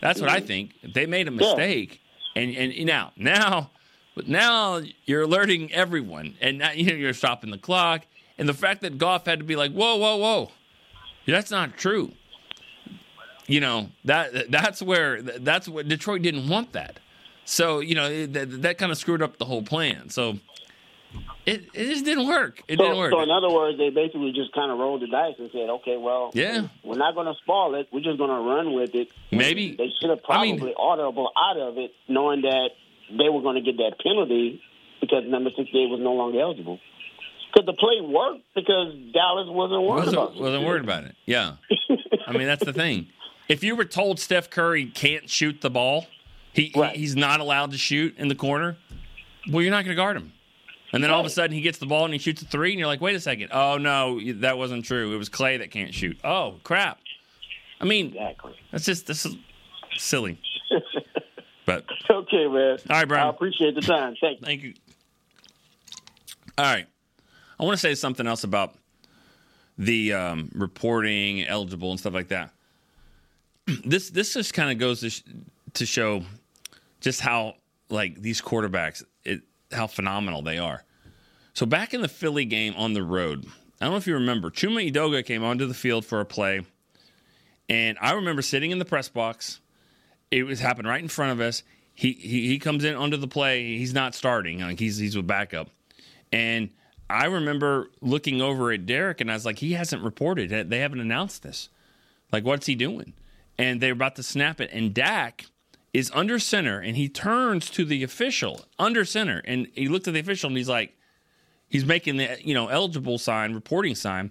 That's what I mm-hmm. think. They made a mistake, and and now now but now you're alerting everyone, and now you know, you're stopping the clock. And the fact that Goff had to be like, "Whoa, whoa, whoa, that's not true." You know that that's where that's what Detroit didn't want that. So you know that, that kind of screwed up the whole plan. So it it just didn't work. It so, didn't work. So in other words, they basically just kind of rolled the dice and said, okay, well, Yeah. we're not going to spoil it. We're just going to run with it. Maybe They should have I probably mean- audible out of it, knowing that they were going to get that penalty because number 68 was no longer eligible. Because the play worked because Dallas wasn't worried about wasn't, it. wasn't worried about it. Yeah. I mean, that's the thing. If you were told Steph Curry can't shoot the ball, he, he he's not allowed to shoot in the corner, well, you're not going to guard him. And then all of a sudden he gets the ball and he shoots a three, and you're like, wait a second. Oh, no, that wasn't true. It was Clay that can't shoot. Oh, crap. I mean, exactly. that's just this is silly. But okay, man. All right, Brian. I appreciate the time. Thank you. Thank you. All right. I want to say something else about the um, reporting eligible and stuff like that. This this just kind of goes to, sh- to show just how like these quarterbacks it how phenomenal they are. So back in the Philly game on the road, I don't know if you remember, Chuma Edoga came onto the field for a play, and I remember sitting in the press box. It was happened right in front of us. He he, he comes in onto the play. He's not starting. Like he's he's with backup, and I remember looking over at Derek, and I was like, he hasn't reported. They haven't announced this. Like, what's he doing? And they're about to snap it, and Dak is under center, and he turns to the official under center, and he looked at the official, and he's like, he's making the you know eligible sign, reporting sign,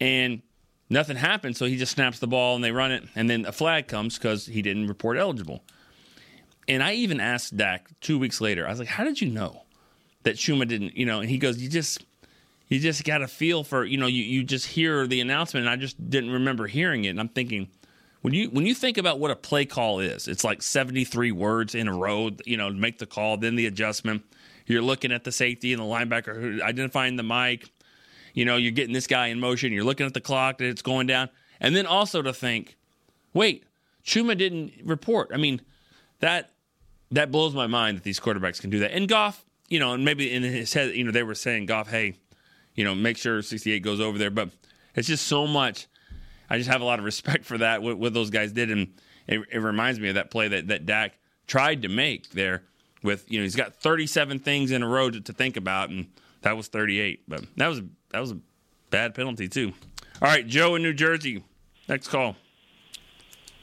and nothing happens. So he just snaps the ball, and they run it, and then a flag comes because he didn't report eligible. And I even asked Dak two weeks later. I was like, "How did you know that Chuma didn't?" You know, and he goes, "You just." You just got a feel for, you know, you, you just hear the announcement, and I just didn't remember hearing it. And I'm thinking, when you when you think about what a play call is, it's like 73 words in a row, you know, make the call, then the adjustment. You're looking at the safety and the linebacker identifying the mic. You know, you're getting this guy in motion. You're looking at the clock that it's going down, and then also to think, wait, Chuma didn't report. I mean, that that blows my mind that these quarterbacks can do that. And Goff, you know, and maybe in his head, you know, they were saying Goff, hey, you know, make sure 68 goes over there. But it's just so much. I just have a lot of respect for that, what, what those guys did. And it, it reminds me of that play that, that Dak tried to make there with, you know, he's got 37 things in a row to, to think about. And that was 38. But that was, that was a bad penalty, too. All right, Joe in New Jersey. Next call.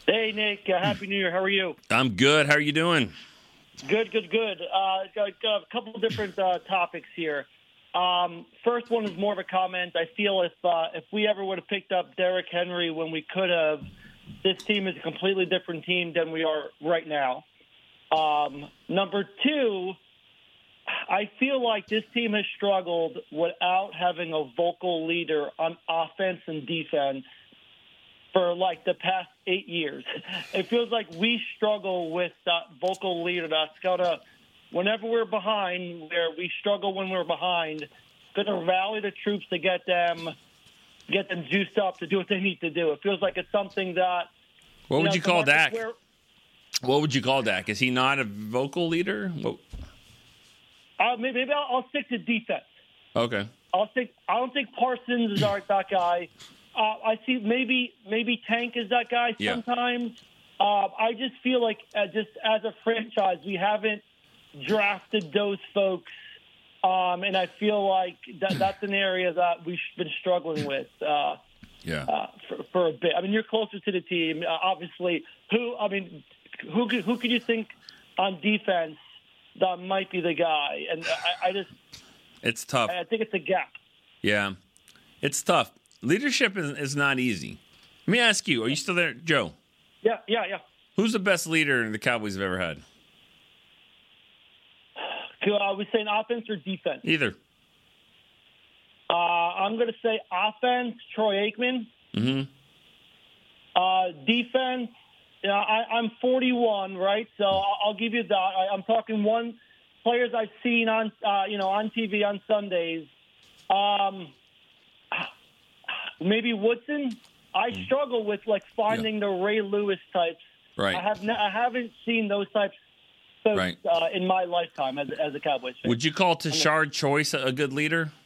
Hey, Nick. Uh, Happy New Year. How are you? I'm good. How are you doing? Good, good, good. Uh, a couple of different uh, topics here. Um, first one is more of a comment. I feel if uh, if we ever would have picked up Derrick Henry when we could have, this team is a completely different team than we are right now. Um, number two, I feel like this team has struggled without having a vocal leader on offense and defense for like the past eight years. It feels like we struggle with that vocal leader that's got to, whenever we're behind, where we struggle when we're behind, going to rally the troops to get them, get them juiced up to do what they need to do. It feels like it's something that. What would know, you call Dak? What would you call Dak? Is he not a vocal leader? Uh, maybe maybe I'll, I'll stick to defense. Okay. I'll think. I don't think Parsons is our, that guy. Uh, I see maybe maybe Tank is that guy Yeah. sometimes. Uh, I just feel like uh, just as a franchise, we haven't drafted those folks, um, and I feel like that that's an area that we've been struggling with. Uh, Yeah. uh, for, for a bit. I mean, you're closer to the team, uh, obviously. Who? I mean, who? could- Who could you think on defense that might be the guy? And I, I just, It's tough. I think it's a gap. Yeah, it's tough. Leadership is, is not easy. Let me ask you: Are you still there, Joe? Yeah, yeah, yeah. Who's the best leader the Cowboys have ever had? So, uh, we saying offense or defense? Either. Uh, I'm going to say offense, Troy Aikman. Mm-hmm. Uh, defense, know, I, I'm 41, right? So I'll, I'll give you that. I, I'm talking one players I've seen on, uh, you know, on TV on Sundays. Um, maybe Woodson. I struggle with like finding the Ray Lewis types. Right. I have I haven't seen those types folks, Right. uh, in my lifetime as, as a Cowboys fan. Would you call Tashard Choice a good leader?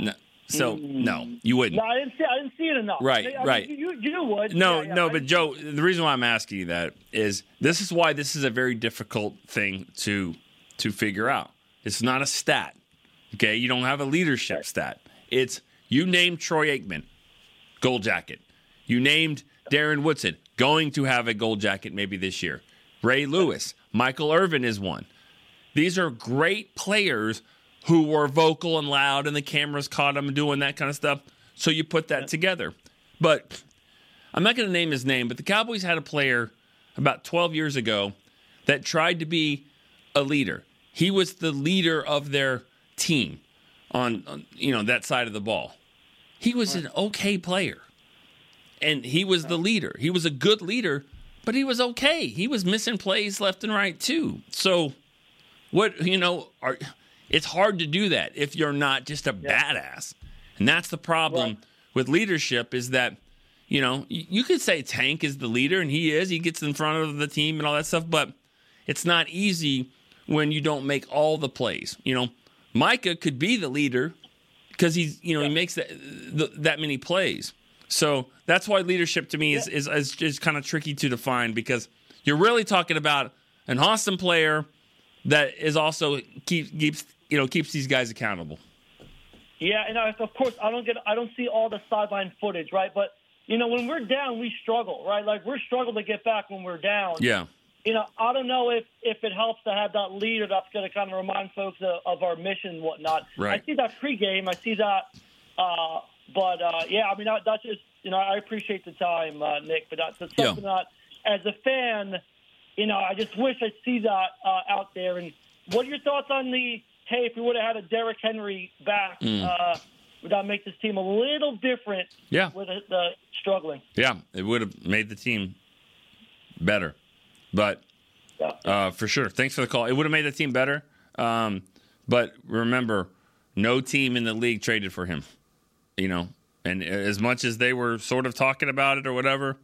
No. So no, you wouldn't. No, I didn't see. I didn't see it enough. Right, I mean, right. You, you would. No, Yeah, yeah, no, I- but Joe, the reason why I'm asking you that is this is why this is a very difficult thing to to figure out. It's not a stat. Okay, you don't have a leadership stat. It's you named Troy Aikman, gold jacket. You named Darren Woodson, going to have a gold jacket maybe this year. Ray Lewis, Michael Irvin is one. These are great players who were vocal and loud, and the cameras caught them doing that kind of stuff. So you put that together. But I'm not going to name his name, but the Cowboys had a player about 12 years ago that tried to be a leader. He was the leader of their team on, on you know that side of the ball. He was an okay player. And he was the leader. He was a good leader, but he was okay. He was missing plays left and right too. So what you know are it's hard to do that if you're not just a badass and that's the problem with leadership is that you know you could say tank is the leader and he is he gets in front of the team and all that stuff but it's not easy when you don't make all the plays you know micah could be the leader because he's you know he makes that th- that many plays so that's why leadership to me is is, is, is kind of tricky to define because you're really talking about an awesome player that is also keeps keeps you know keeps these guys accountable. Yeah, and I, of course I don't get I don't see all the sideline footage, right? But you know when we're down, we struggle, right? Like we're struggle to get back when we're down. Yeah. You know, I don't know if if it helps to have that leader that's going to kind of remind folks of, of our mission and whatnot. Right. I see that pregame. I see that. Uh, but uh, yeah, I mean that, that's just you know I appreciate the time, uh, Nick, but that's, that's Yeah. that as a fan, you know, I just wish I'd see that uh, out there. And what are your thoughts on the hey, if we would have had a Derrick Henry back, Mm. uh, would that make this team a little different? Yeah. with the struggling. Yeah, it would have made the team better, but uh, for sure. Thanks for the call. It would have made the team better, um, but remember, no team in the league traded for him. You know, and as much as they were sort of talking about it or whatever,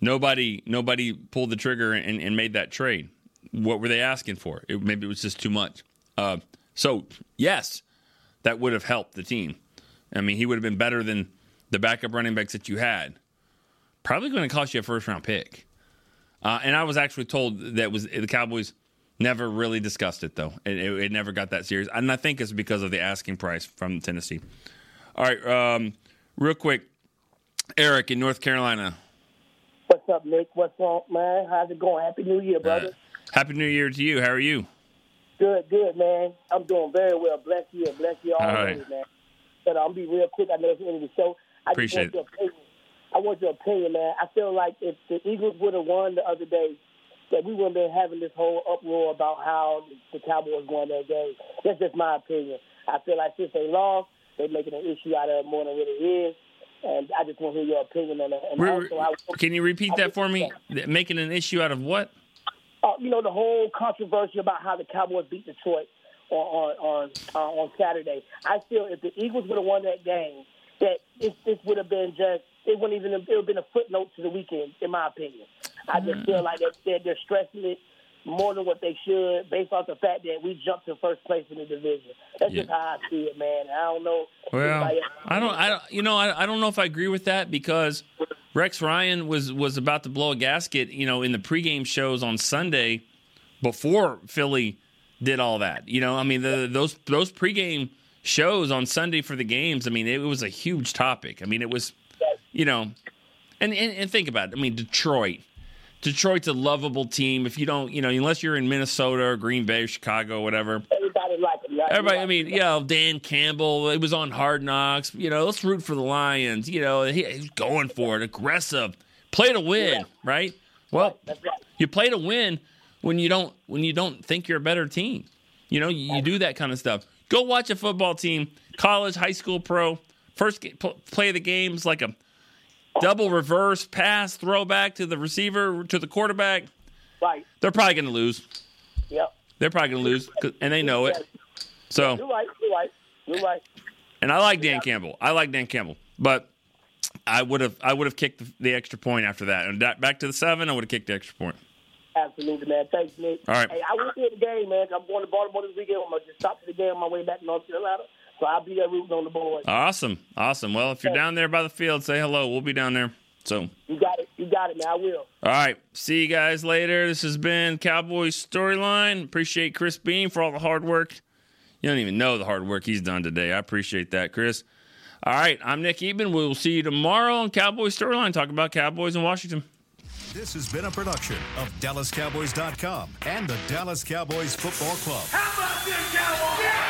nobody nobody pulled the trigger and, and made that trade. What were they asking for? It, maybe it was just too much. Uh, so yes, that would have helped the team. I mean, he would have been better than the backup running backs that you had. Probably going to cost you a first round pick. Uh, and I was actually told that was the Cowboys never really discussed it though. It, it, it never got that serious, and I think it's because of the asking price from Tennessee. All right, um, real quick, Eric in North Carolina. What's up, Nick? What's up, man? How's it going? Happy New Year, brother. Happy New Year to you. How are you? Good, good, man. I'm doing very well. Bless you, bless you all, All right. man. But I'm be real quick. I know it's the end of the show. I Appreciate just want opinion. I want your opinion, man. I feel like if the Eagles would have won the other day, that we wouldn't been having this whole uproar about how the Cowboys won that game. That's just my opinion. I feel like since they lost, they're making an issue out of it more than it really is. And I just want to hear your opinion on that. And Re- also, I, Can you repeat that for me? Making an issue out of what? uh, you know, the whole controversy about how the Cowboys beat Detroit on on on, uh, on Saturday. I feel if the Eagles would have won that game, that this, this would have been just it wouldn't even it would have been a footnote to the weekend, in my opinion. I just mm. feel like they're, they're, stressing it more than what they should, based off the fact that we jumped to first place in the division. That's just how I see it, man. I don't know. Well. I don't. I don't. You know, I, I don't know if I agree with that because Rex Ryan was was about to blow a gasket. You know, in the pregame shows on Sunday before Philly did all that. You know, I mean, the, those those pregame shows on Sunday for the games. I mean, it was a huge topic. I mean, it was, you know, and and, and think about it. I mean, Detroit. Detroit's a lovable team. If you don't, you know, unless you're in Minnesota or Green Bay, or Chicago, whatever. Everybody like them, right? Everybody, I mean, you know, Dan Campbell, It was on Hard Knocks. You know, let's root for the Lions. You know, he, he's going for it, aggressive, play to win, right? Well, you play to win when you don't when you don't think you're a better team. You know, you, you do that kind of stuff. Go watch a football team, college, high school, pro. First play the games like a double reverse pass throwback to the receiver to the quarterback. Right. They're probably going to lose. Yep. They're probably going to lose, and they know it. So. You're right. You're right. You're right. And I like Dan Campbell. I like Dan Campbell, but I would have I would have kicked the, the extra point after that. And that, back to the seven, I would have kicked the extra point. Absolutely, man. Thanks, Nick. All right. Hey, I will be at the game, man. I'm going to Baltimore this weekend. I'm to just stop to the game on my way back to North Carolina. So I'll be there rooting on the boys. Awesome, awesome. Well, if you're down there by the field, say hello. We'll be down there. So, You got it. You got it, man. I will. all right. See you guys later. This has been Cowboys Storyline. Appreciate Chris Beam for all the hard work. You don't even know the hard work he's done today. I appreciate that, Chris. All right. I'm Nick Eatman. We will see you tomorrow on Cowboys Storyline. Talk about Cowboys in Washington. This has been a production of DallasCowboys.com and the Dallas Cowboys Football Club. How about this, Cowboys?